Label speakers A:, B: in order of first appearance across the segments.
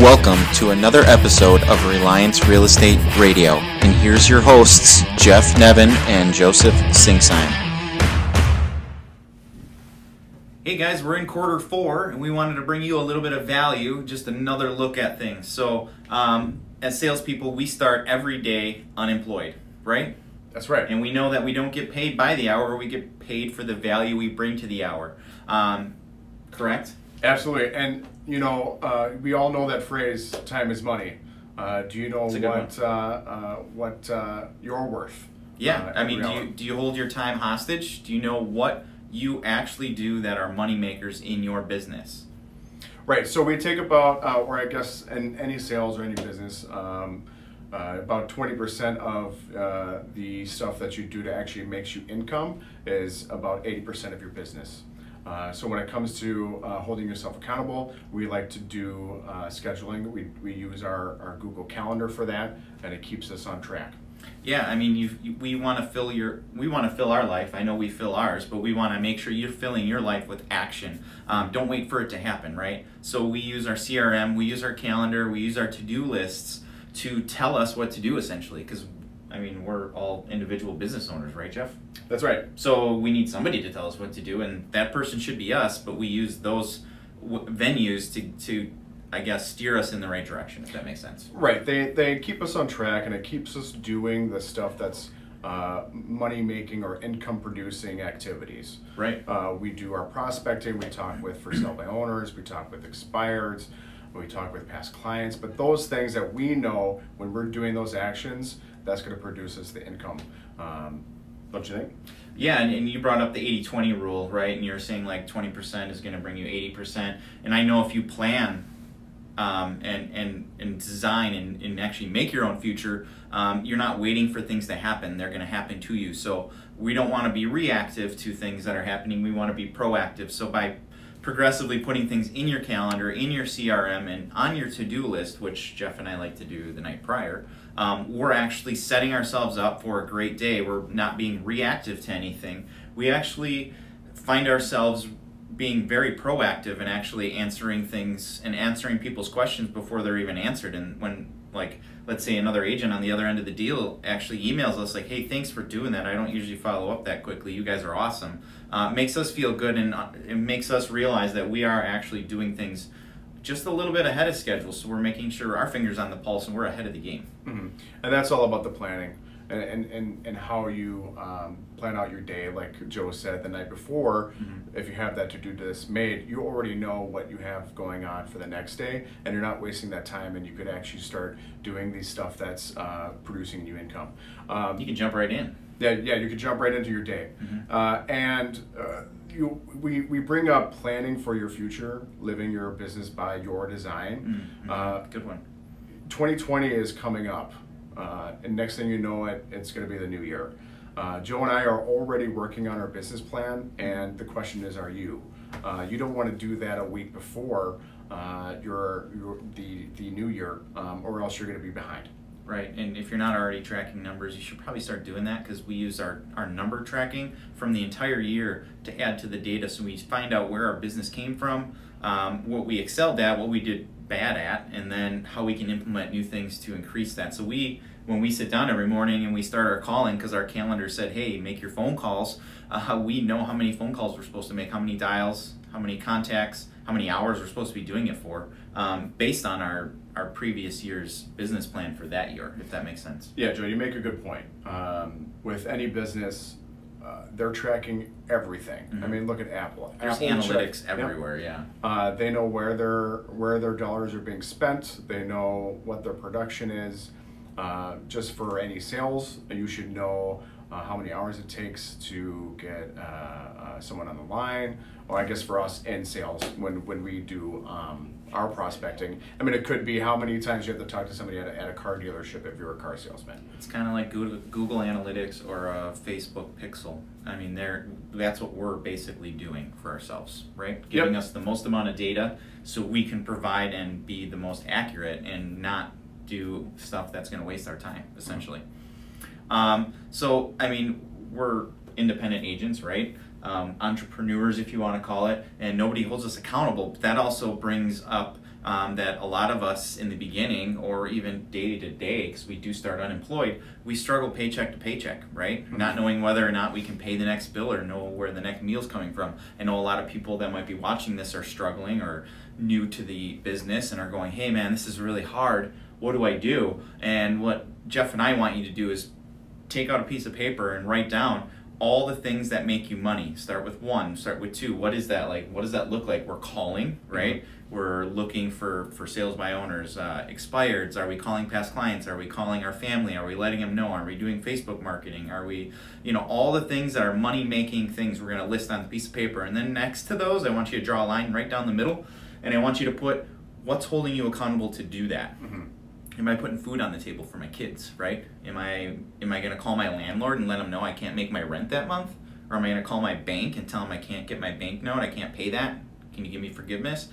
A: Welcome to another episode of Reliance Real Estate Radio. And here's your hosts, Jeff Nevin and Joseph Singsheim.
B: Hey guys, we're in quarter four and we wanted to bring you a little bit of value, just another look at things. So, um, as salespeople, we start every day unemployed, right?
C: That's right.
B: And we know that we don't get paid by the hour, we get paid for the value we bring to the hour. Um, correct?
C: Absolutely. And, you know, uh, we all know that phrase, time is money. Uh, do you know
B: It's a good
C: what uh, uh, what uh, you're worth?
B: Yeah,
C: uh,
B: I mean, do you, do you hold your time hostage? Do you know what you actually do that are money makers in your business?
C: Right. So we take about, uh, or I guess in any sales or any business, um, uh, about 20% of uh, the stuff that you do to actually makes you income is about 80% of your business. Uh, so when it comes to uh, holding yourself accountable, we like to do uh, scheduling. We, we use our, our Google Calendar for that, and it keeps us on track.
B: Yeah, I mean, you, we want to fill your we want to fill our life. I know we fill ours, but we want to make sure you're filling your life with action. Um, don't wait for it to happen, right? So we use our CRM, we use our calendar, we use our to do lists to tell us what to do essentially. Because I mean, we're all individual business owners, right, Jeff?
C: That's right.
B: So we need somebody to tell us what to do, and that person should be us. But we use those w- venues to to I guess steer us in the right direction, if that makes sense.
C: Right. They they keep us on track, and it keeps us doing the stuff that's uh, money making or income producing activities.
B: Right.
C: Uh, we do our prospecting. We talk with for sale by owners. We talk with expireds. We talk with past clients. But those things that we know when we're doing those actions, that's going to produce us the income. Um, don't you think?
B: Yeah, and, and you brought up the 80 20 rule, right? And you're saying like 20% is going to bring you 80%. And I know if you plan um, and, and, and design and, and actually make your own future, um, you're not waiting for things to happen. They're going to happen to you. So we don't want to be reactive to things that are happening. We want to be proactive. So by progressively putting things in your calendar, in your CRM, and on your to do list, which Jeff and I like to do the night prior, um, we're actually setting ourselves up for a great day. We're not being reactive to anything. We actually find ourselves being very proactive and actually answering things and answering people's questions before they're even answered. And when, like, let's say another agent on the other end of the deal actually emails us, like, hey, thanks for doing that. I don't usually follow up that quickly. You guys are awesome. Uh, makes us feel good and uh, it makes us realize that we are actually doing things just a little bit ahead of schedule. So we're making sure our fingers on the pulse and we're ahead of the game.
C: hmm And that's all about the planning and, and, and, how you um, plan out your day. Like Joe said the night before, if you have that to do list made, you already know what you have going on for the next day, and you're not wasting that time. And you could actually start doing these stuff that's uh, producing new income. Um,
B: You can jump right in.
C: yeah, yeah, you can jump right into your day. Uh, and uh, you, we, we bring up planning for your future, living your business by your design.
B: Mhm.
C: Uh,
B: Good one.
C: 2020 is coming up, uh, and next thing you know it, it's going to be the new year. Uh, Joe and I are already working on our business plan, and the question is, are you? Uh, you don't want to do that a week before uh, your, your the the new year, um, or else you're going to be behind.
B: Right, and if you're not already tracking numbers, you should probably start doing that because we use our, our number tracking from the entire year to add to the data so we find out where our business came from, um, what we excelled at, what we did bad at, and then how we can implement new things to increase that. So we, when we sit down every morning and we start our calling because our calendar said, hey, make your phone calls, uh, we know how many phone calls we're supposed to make, how many dials, how many contacts, how many hours we're supposed to be doing it for, um, based on our our previous year's business plan for that year, if that makes sense.
C: Yeah, Joe, you make a good point. Um, with any business, uh, they're tracking everything. I
B: Mhm.
C: mean, look at Apple.
B: There's
C: Apple
B: analytics everywhere, yeah.
C: Uh, they know where their where their dollars are being spent. They know what their production is. Uh, just for any sales, you should know uh, how many hours it takes to get uh, uh, someone on the line. Or I guess for us in sales, when when we do um, our prospecting, I mean, it could be how many times you have to talk to somebody at a, at a car dealership if you're a car salesman.
B: It's kind of like Google, Google Analytics or a Facebook Pixel. I mean, they're, that's what we're basically doing for ourselves, right? Giving us the most amount of data so we can provide and be the most accurate and not do stuff that's going to waste our time, essentially. Um, so, I mean, we're independent agents, right? Um, entrepreneurs, if you want to call it, and nobody holds us accountable. But that also brings up um, that a lot of us in the beginning or even day to day, because we do start unemployed, we struggle paycheck to paycheck, right?
C: Mm-hmm.
B: Not knowing whether or not we can pay the next bill or know where the next meal's coming from. I know a lot of people that might be watching this are struggling or new to the business and are going, hey man, this is really hard. What do I do? And what Jeff and I want you to do is take out a piece of paper and write down all the things that make you money. Start with one, start with two. What is that like? What does that look like? We're calling, right? We're looking for, for sales by owners, uh, expireds. Are we calling past clients? Are we calling our family? Are we letting them know? Are we doing Facebook marketing? Are we, you know, all the things that are money making things we're going to list on the piece of paper. And then next to those, I want you to draw a line right down the middle and I want you to put what's holding you accountable to do that am I putting food on the table for my kids, right? Am I am I going to call my landlord and let them know I can't make my rent that month? Or am I going to call my bank and tell them I can't get my bank note, I can't pay that? Can you give me forgiveness?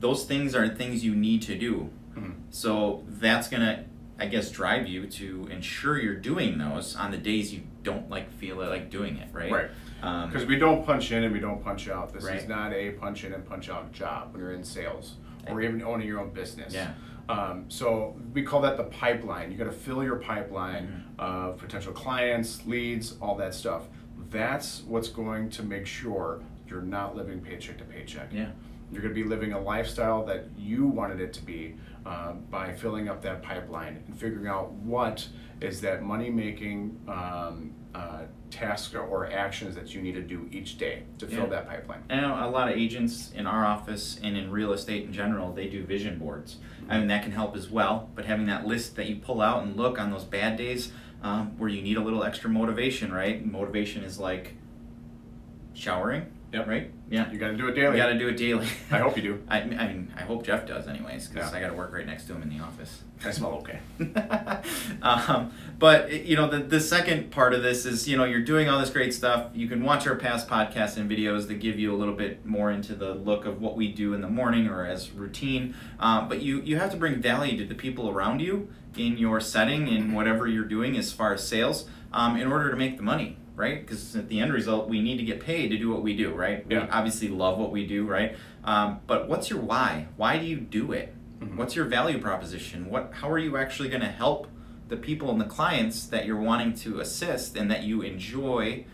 B: Those things are things you need to do.
C: Mhm.
B: So that's going to I guess drive you to ensure you're doing those on the days you don't like feel it like doing it, right?
C: Right.
B: Um,
C: Because we don't punch in and we don't punch out. This
B: Right.
C: is not a punch in and punch out job when you're in sales or even owning your own business.
B: Yeah.
C: Um, so we call that the pipeline. You got to fill your pipeline
B: Mm-hmm.
C: of potential clients, leads, all that stuff. That's what's going to make sure you're not living paycheck to paycheck.
B: yeah.
C: You're going to be living a lifestyle that you wanted it to be uh, by filling up that pipeline and figuring out what is that money making um, uh, task or actions that you need to do each day to fill
B: Yeah.
C: that pipeline.
B: Know a lot of agents in our office and in real estate in general, they do vision boards. I mean, that can help as well. But having that list that you pull out and look on those bad days um, where you need a little extra motivation, right? Motivation is like showering,
C: Yep.
B: right? Yeah.
C: You got to do it daily.
B: You got to do it daily.
C: I hope you do.
B: I, I mean, I hope Jeff does, anyways, because
C: Yeah.
B: I got to work right next to him in the office.
C: I smell okay.
B: um, but you know the, the second part of this is you know you're doing all this great stuff you can watch our past podcasts and videos that give you a little bit more into the look of what we do in the morning or as routine um, but you you have to bring value to the people around you in your setting in whatever you're doing as far as sales um, in order to make the money right because at the end result we need to get paid to do what we do right we obviously love what we do right um, but what's your why why do you do it
C: Mhm.
B: What's your value proposition? What how are you actually going to help the people and the clients that you're wanting to assist and that you enjoy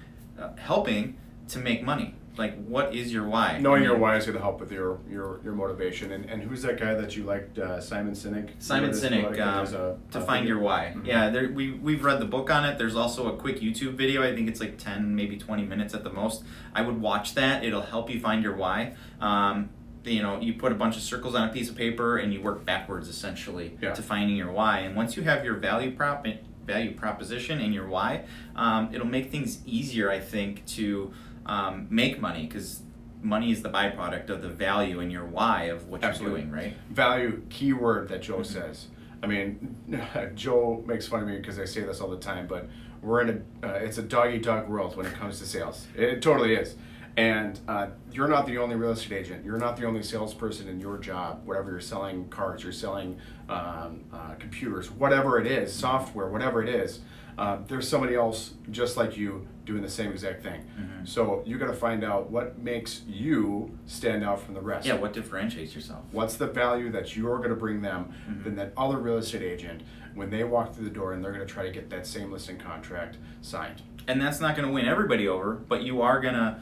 B: uh, helping to make money? Like what is your why?
C: Knowing
B: I
C: your why is going to help with your your, your motivation. And, and who's that guy that you liked, uh, Simon Sinek?
B: Simon Sinek, um,
C: a-
B: to
C: a
B: find
C: video-
B: your why.
C: Mhm.
B: Yeah, there, we we've read the book on it. There's also a quick YouTube video. I think it's like ten, maybe twenty minutes at the most. I would watch that. It'll help you find your why. Um, you know, you put a bunch of circles on a piece of paper and you work backwards essentially
C: Yeah.
B: to finding your why. And once you have your value prop value proposition and your why, um, it'll make things easier. I think to um, make money because money is the byproduct of the value and your why of what you're doing, right?
C: value keyword that
B: Mm-hmm.
C: Joe says. I mean, Joe makes fun of me because I say this all the time, but we're in a uh, it's a dog eat dog world when it comes to sales. It totally is. And uh, you're not the only real estate agent. You're not the only salesperson in your job. Whatever you're selling cars, you're selling um, uh, computers, whatever it is, software, whatever it is. Uh, there's somebody else just like you doing the same exact thing.
B: Mm-hmm.
C: So you got to find out what makes you stand out from the rest.
B: Yeah, what differentiates yourself?
C: What's the value that you're going to bring them
B: Mhm.
C: than that other real estate agent when they walk through the door and they're going to try to get that same listing contract signed?
B: and that's not going to win everybody over, but you are going to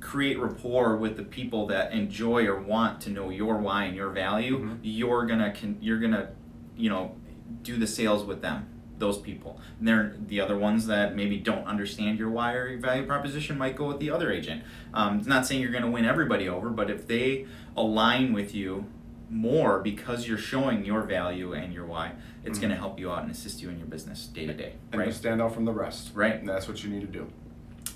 B: create rapport with the people that enjoy or want to know your why and your value.
C: Mhm.
B: You're gonna you're gonna you know do the sales with them. Those people. And they're the other ones that maybe don't understand your why or your value proposition might go with the other agent. Um, it's not saying you're going to win everybody over, but if they align with you more because you're showing your value and your why, it's
C: Mhm.
B: going to help you out and assist you in your business day to day.
C: And
B: Right.
C: stand out from the rest.
B: Right.
C: And that's what you need to do.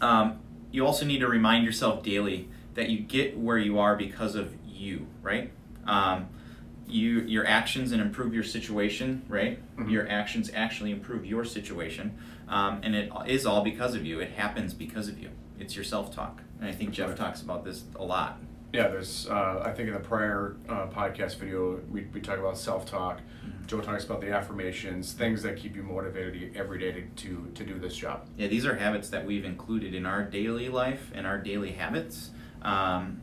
B: Um, you also need to remind yourself daily that you get where you are because of you, right? Um, you your actions and improve your situation, right?
C: Mhm.
B: Your actions actually improve your situation, um, and it is all because of you. It happens because of you. It's your self talk, and I think Jeff
C: Right.
B: talks about this a lot.
C: Yeah, there's, uh, I think in the prior uh, podcast video, we, we talk about self talk.
B: Mm-hmm.
C: Joe talks about the affirmations, things that keep you motivated every day to, to, to do this job.
B: Yeah, these are habits that we've included in our daily life and our daily habits. Um,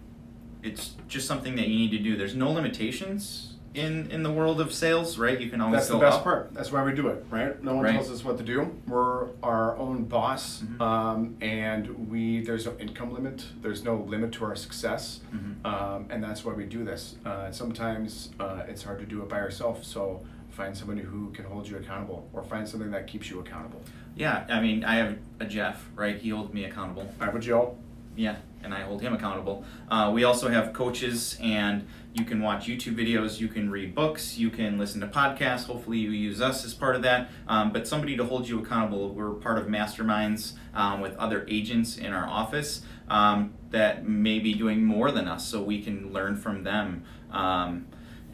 B: it's just something that you need to do. There's no limitations in in the world of sales, right? You can always
C: That's the best
B: up.
C: part. That's why we do it, right? No one
B: Right.
C: tells us what to do. We're our own boss,
B: Mhm.
C: um, and we there's no income limit. There's no limit to our success,
B: Mhm.
C: um, and that's why we do this. Uh, sometimes uh, it's hard to do it by yourself, so find somebody who can hold you accountable, or find something that keeps you accountable.
B: Yeah, I mean, I have a Jeff, right? He holds me accountable.
C: I have a Joe.
B: Yeah, and I hold him accountable. Uh, we also have coaches, and you can watch YouTube videos, you can read books, you can listen to podcasts. Hopefully, you use us as part of that. Um, but somebody to hold you accountable. We're part of masterminds um, with other agents in our office um, that may be doing more than us, so we can learn from them.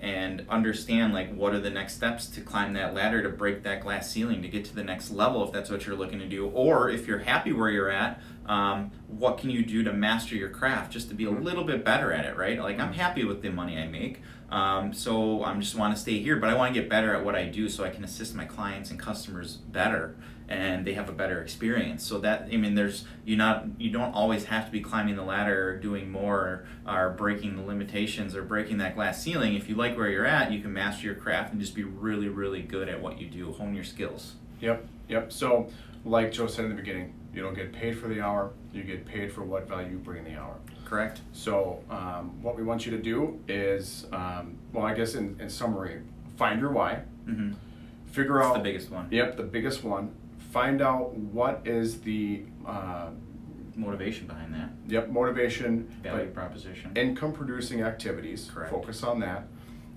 B: And understand like what are the next steps to climb that ladder to break that glass ceiling to get to the next level if that's what you're looking to do. Or if you're happy where you're at um, what can you do to master your craft just to be a little bit better at it right? Like i'm happy with the money i make um, so i just want to stay here but i want to get better at what i do so i can assist my clients and customers better and they have a better experience so that i mean there's you not you don't always have to be climbing the ladder or doing more or, or breaking the limitations or breaking that glass ceiling if you like where you're at you can master your craft and just be really really good at what you do hone your skills
C: Yep, yep. So, like Joe said in the beginning, you don't get paid for the hour. You get paid for what value you bring in the hour.
B: correct
C: So, um, what we want you to do is, um, well, I guess in, in summary, find your why,
B: mm-hmm.
C: figure
B: that's
C: out
B: the biggest one
C: Yep, the biggest one. Find out what is the uh,
B: motivation behind that
C: yep motivation,
B: value proposition
C: income producing activities.
B: Correct.
C: Focus on that.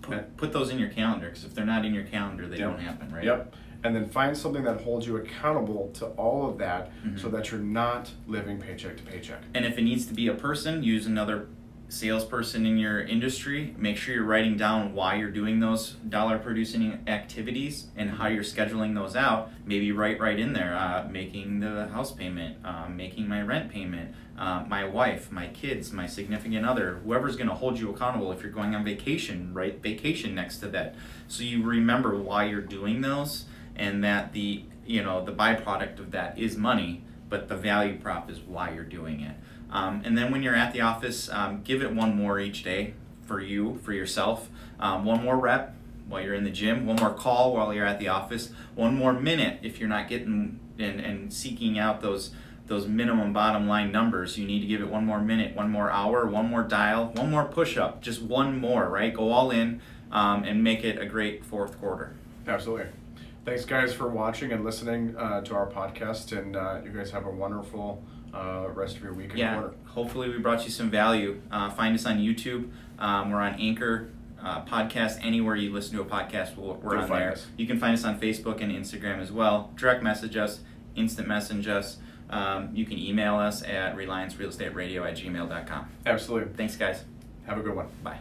B: put, put those in your calendar because if they're not in your calendar they
C: Yep.
B: don't happen right
C: Yep. And then find something that holds you accountable to all of that,
B: Mhm.
C: so that you're not living paycheck to paycheck.
B: And if it needs to be a person, use another salesperson in your industry. Make sure you're writing down why you're doing those dollar producing activities and how you're scheduling those out. Maybe write right in there, uh, making the house payment, um, making my rent payment, uh, my wife, my kids, my significant other, whoever's going to hold you accountable. If you're going on vacation, write vacation next to that, so you remember why you're doing those, and that the you know the byproduct of that is money, but the value prop is why you're doing it. Um, and then when you're at the office, um, give it one more each day for you, for yourself. Um, one more rep while you're in the gym, one more call while you're at the office, one more minute if you're not getting and, and seeking out those those minimum bottom line numbers. You need to give it one more minute, one more hour, one more dial, one more push up, just one more, right? Go all in um, and make it a great fourth quarter.
C: Absolutely. Thanks, guys, for watching and listening uh, to our podcast. And uh, you guys have a wonderful uh, rest of your week and
B: yeah,
C: quarter.
B: hopefully we brought you some value. Uh, find us on YouTube. Um, we're on Anchor uh, podcast. Anywhere you listen to a podcast, we're, we're
C: Go
B: on there.
C: us.
B: You can find us on Facebook and Instagram as well. Direct message us, instant message us. Um, you can email us at reliancerealestateradio at gmail.com.
C: Absolutely.
B: Thanks, guys.
C: Have a good one.
B: Bye.